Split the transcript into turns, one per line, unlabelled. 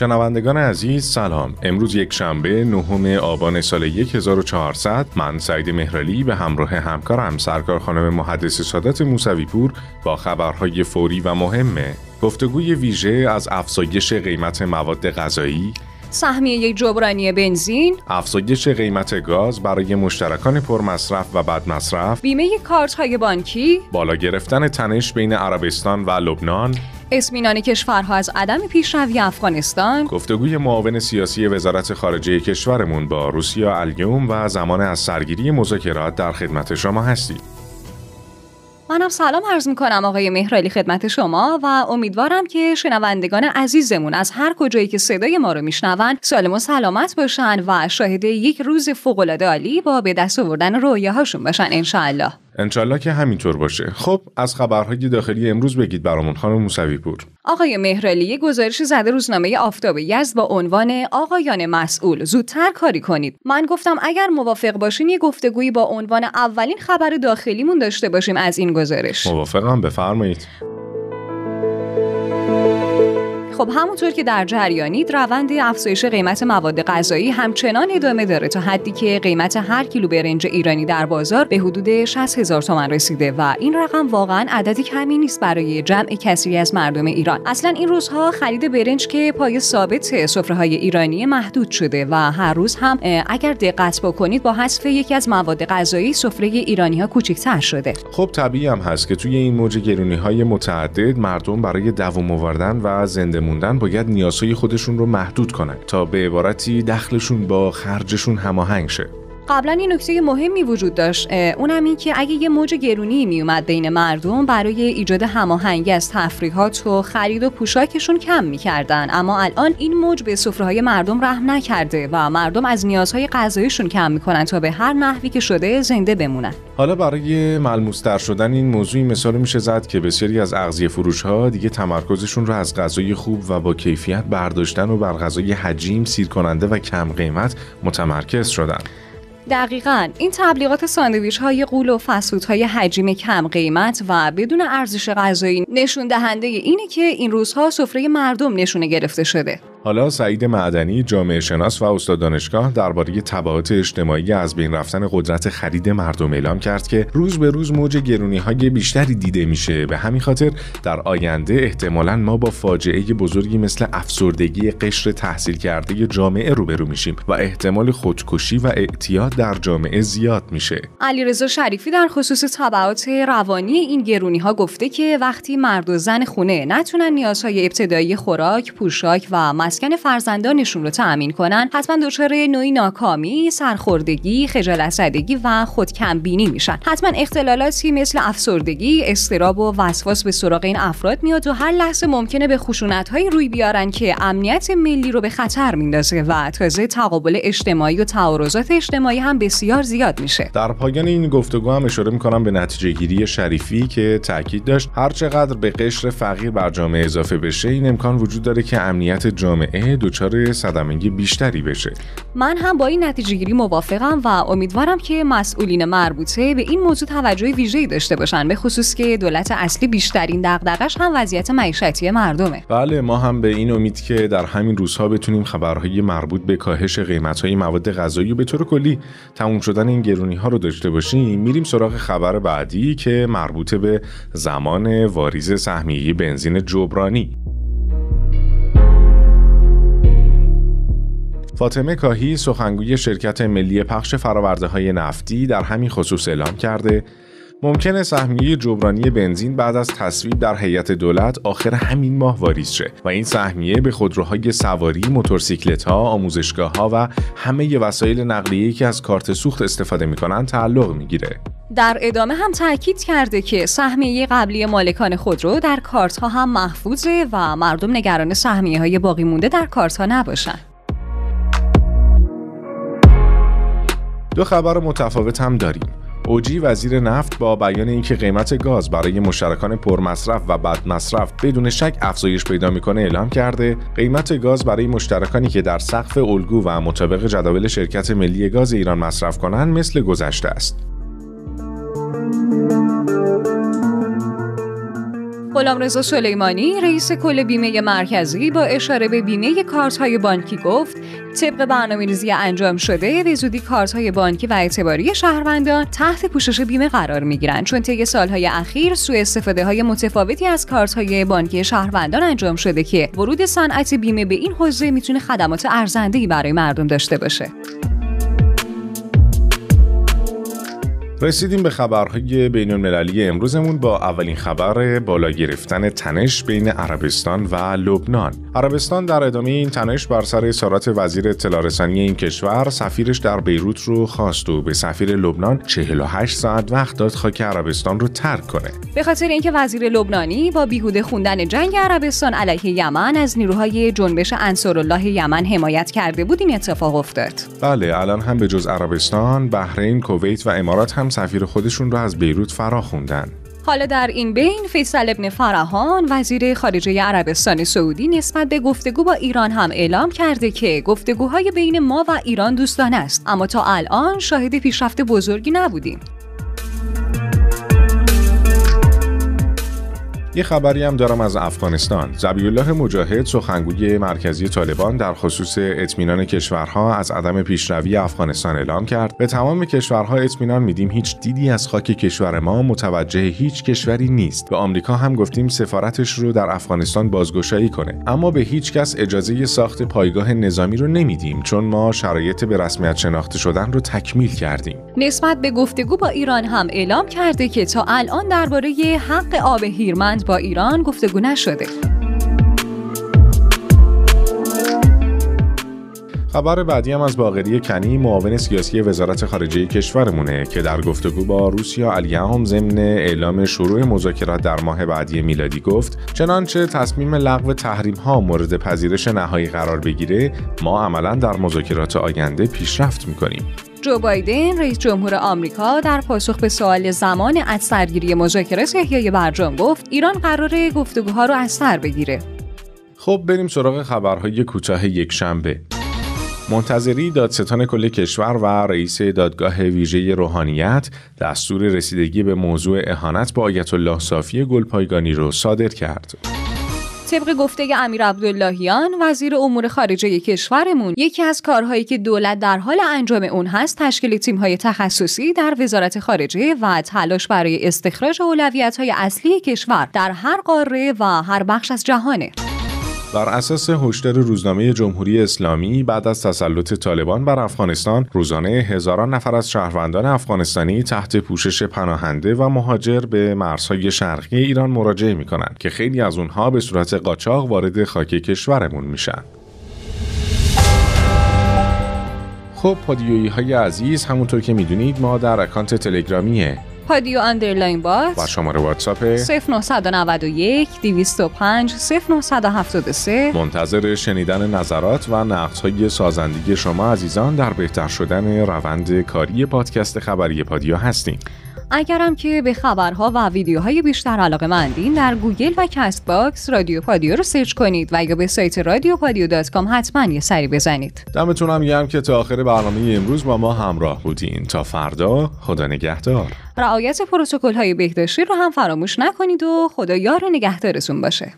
شنوندگان عزیز سلام. امروز یک شنبه نهم آبان سال 1400 من سعید مهرالی به همراه همکارم سرکار خانم محدث سادات موسوی پور با خبرهای فوری و مهمه گفتگوی ویژه از افزایش قیمت مواد غذایی
سهمیه جبرانی بنزین،
افزایش قیمت گاز برای مشترکان پرمصرف و بدمصرف،
بیمه کارت های بانکی،
بالا گرفتن تنش بین عربستان و لبنان،
اطمینان کشورها از عدم پیشروی افغانستان.
گفتگوی معاون سیاسی وزارت خارجه کشورمون با روسیا الیوم و زمان از سرگیری مذاکرات در خدمت شما هستید
منم سلام عرض می‌کنم آقای مهرالی خدمت شما و امیدوارم که شنوندگان عزیزمون از هر کجایی که صدای ما رو میشنون سالم و سلامت باشن و شاهد یک روز فوقالعاده عالی با به دست آوردن رویاهاشون باشن انشاءالله.
انشالله که همینطور باشه. خب از خبرهای داخلی امروز بگید برامون خانم موسوی پور
آقای مهرالی گزارش زده روزنامه آفتاب یزد با عنوان آقایان مسئول زودتر کاری کنید. من گفتم اگر موافق باشین یه گفتگویی با عنوان اولین خبر داخلیمون داشته باشیم از این گزارش.
موافقم بفرمایید.
خب همونطور که در جریانید روند افزایش قیمت مواد غذایی همچنان ادامه داره تا حدی که قیمت هر کیلو برنج ایرانی در بازار به حدود 60 هزار تومان رسیده و این رقم واقعا عددی کمی نیست برای جمع کسری از مردم ایران. اصلا این روزها خرید برنج که پای ثابت سفره های ایرانی محدود شده و هر روز هم اگر دقت بکنید با حذف یکی از مواد غذایی سفره ایرانی ها کوچکتر شده.
خب طبیعی هم هست که توی این موج گرونی های متعدد مردم برای دوام آوردن و زنده موندن باید نیازهای خودشون رو محدود کنن تا به عبارتی دخلشون با خرجشون هماهنگ شه.
قبلا این نکته مهمی وجود داشت اونم این که اگه یه موج گرونی میومد بین مردم برای ایجاد هماهنگی از تفریحات و خرید و پوشاکشون کم می‌کردن. اما الان این موج به سفره مردم رحم نکرده و مردم از نیازهای غذاییشون کم می‌کنن تا به هر نحوی که شده زنده بمونن.
حالا برای ملموستر شدن این موضوع مثال میشه زد که بسیاری از اغذیه فروش ها دیگه تمرکزشون رو از غذای خوب و با کیفیت برداشتن و بر غذای حجیم سیر کننده و کم قیمت متمرکز شدن.
دقیقا. این تبلیغات ساندویچ های قول و فسود های حجیم کم قیمت و بدون ارزش غذایی نشون دهنده اینه که این روزها سفره مردم نشونه گرفته شده.
حالا سعید معدنی جامعه شناس و استاد دانشگاه درباره تبعات اجتماعی از بین رفتن قدرت خرید مردم اعلام کرد که روز به روز موج گرونی های بیشتری دیده میشه. به همین خاطر در آینده احتمالا ما با فاجعه بزرگی مثل افسردگی قشر تحصیل کرده جامعه روبرو میشیم و احتمال خودکشی و اعتیاد در جامعه زیاد میشه.
علیرضا شریفی در خصوص تبعات روانی این گرونی ها گفته که وقتی مرد و زن خونه نتونن نیازهای ابتدایی خوراک پوشاک و مسکن فرزندانشون رو تأمین کنن. حتما دچار نوعی ناکامی سرخوردگی خجالت زدگی و خودکمبینی میشن. حتما اختلالاتی مثل افسردگی استراب و وسواس به سراغ این افراد میاد و هر لحظه ممکنه به خشونت روی بیارن که امنیت ملی رو به خطر میندازه و تازه تقابل اجتماعی و تعارضات اجتماعی هم بسیار زیاد میشه.
در پایان این گفتگو هم اشاره می‌کنم به نتیجه گیری شریفی که تاکید داشت. هر چقدر به قشر فقیر بر جامعه اضافه بشه این امکان وجود داره که امنیت جامعه جامعه دچار صدمگی بیشتری بشه.
من هم با این نتیجه گیری موافقم و امیدوارم که مسئولین مربوطه به این موضوع توجه ویژه‌ای داشته باشن به خصوص که دولت اصلی بیشترین دغدغش هم وضعیت معیشتی مردمه.
بله ما هم به این امید که در همین روزها بتونیم خبرهای مربوط به کاهش قیمت‌های مواد غذایی و به طور کلی تموم شدن این گرونی ها رو داشته باشیم. میریم سراغ خبر بعدی که مربوط به زمان واریز سهمیه بنزین جبرانی. فاطمه کاهی سخنگوی شرکت ملی پخش فراورده های نفتی در همین خصوص اعلام کرده ممکنه سهمیه جبرانی بنزین بعد از تصویب در هیئت دولت آخر همین ماه واریز شه و این سهمیه به خودروهای سواری، موتورسیکلت ها، و همه وسایل نقلیه‌ای که از کارت سوخت استفاده می‌کنن تعلق می‌گیره.
در ادامه هم تاکید کرده که سهمیه قبلی مالکان خودرو در کارت ها هم محفوظه و مردم نگران سهمیه های باقی مونده در کارت ها نباشن.
دو خبر متفاوت هم داریم. اوجی وزیر نفت با بیان اینکه قیمت گاز برای مشترکان پرمصرف و بد مصرف بدون شک افزایش پیدا می‌کنه اعلام کرده قیمت گاز برای مشترکانی که در سقف الگو و مطابق جداول شرکت ملی گاز ایران مصرف کنند مثل گذشته است
غلامرضا سلیمانی رئیس کل بیمه مرکزی با اشاره به بیمه کارت های بانکی گفت طبق برنامه ریزی انجام شده به زودی کارت های بانکی و اعتباری شهروندان تحت پوشش بیمه قرار می گیرند چون طی سالهای اخیر سوء استفاده های متفاوتی از کارت های بانکی شهروندان انجام شده که ورود صنعت بیمه به این حوزه می‌تونه خدمات ارزنده‌ای برای مردم داشته باشه.
رسیدیم به خبرهای بین المللی امروزمون با اولین خبر بالا گرفتن تنش بین عربستان و لبنان. عربستان در ادامه این تنش بر سر اظهارات وزیر اطلاع رسانی این کشور سفیرش در بیروت رو خواست و به سفیر لبنان 48 ساعت وقت داد خاک عربستان رو ترک کنه.
به خاطر اینکه وزیر لبنانی با بیهوده خوندن جنگ عربستان علیه یمن از نیروهای جنبش انصارالله یمن حمایت کرده بود این اتفاق افتاد.
بله الان هم به جز عربستان، بحرین، کویت و امارات هم سفیر خودشون رو از بیروت فرا خوندن.
حالا در این بین فیصل ابن فرهان وزیر خارجه عربستان سعودی نسبت به گفتگو با ایران هم اعلام کرده که گفتگوهای بین ما و ایران دوستانه است اما تا الان شاهد پیشرفت بزرگی نبودیم
یه خبری هم دارم از افغانستان. الله مجاهد سخنگوی مرکزی طالبان در خصوص اطمینان کشورها از عدم پیشروی افغانستان اعلام کرد. به تمام کشورها اطمینان میدیم هیچ دیدی از خاک کشور ما متوجه هیچ کشوری نیست. به آمریکا هم گفتیم سفارتش رو در افغانستان بازگشایی کنه. اما به هیچ کس اجازه ساخت پایگاه نظامی رو نمیدیم چون ما شرایط به رسمیت شناخته شدن رو تکمیل کردیم.
نسبت به گفتگو با ایران هم اعلام کرده که تا الان درباره حق آب هیرمند با ایران گفتگو نشده.
خبر بعدی هم از باقری کنی معاون سیاسی وزارت خارجه کشورمونه که در گفتگو با روسیا الیهم ضمن اعلام شروع مذاکرات در ماه بعدی میلادی گفت چنانچه تصمیم لغو تحریم ها مورد پذیرش نهایی قرار بگیره ما عملا در مذاکرات آینده پیشرفت می‌کنیم
جو بایدن رئیس جمهور آمریکا در پاسخ به سوال زمان از سرگیری مذاکرات احیای برجام گفت ایران قرار گفتگوها رو از سر بگیره
خب بریم سراغ خبرهای کوتاه یک شنبه منتظری دادستان کل کشور و رئیس دادگاه ویژه روحانیت دستور رسیدگی به موضوع اهانت با آیت الله صافی گلپایگانی رو صادر کرد.
طبق گفته امیر عبداللهیان وزیر امور خارجه کشورمون یکی از کارهایی که دولت در حال انجام اون هست تشکیل تیم‌های تخصصی در وزارت خارجه و تلاش برای استخراج اولویت‌های اصلی کشور در هر قاره و هر بخش از جهانه.
بر اساس هشدار روزنامه جمهوری اسلامی بعد از تسلط طالبان بر افغانستان روزانه هزاران نفر از شهروندان افغانستانی تحت پوشش پناهنده و مهاجر به مرزهای شرقی ایران مراجعه می کنند که خیلی از اونها به صورت قاچاق وارد خاک کشورمون میشن. خب پادیویی های عزیز همونطور که می‌دونید ما در اکانت تلگرامیه
پادیو underline bot
و شماره واتساپ.
0991 205 0973
منتظر شنیدن نظرات و نقدهای سازندگی شما عزیزان در بهتر شدن روند کاری پادکست خبری پادیو هستیم.
اگرم که به خبرها و ویدیوهای بیشتر علاقه مندین در گوگل و Castbox رادیو پادیو رو سرچ کنید و یا به سایت رادیو پادیو dot com حتما یه سری بزنید.
دمتون هم گرم که تا آخر برنامه امروز با ما همراه بودین. تا فردا خدا نگهدار.
رعایت پروتکل های بهداشتی رو هم فراموش نکنید و خدا یار نگهدارتون باشه.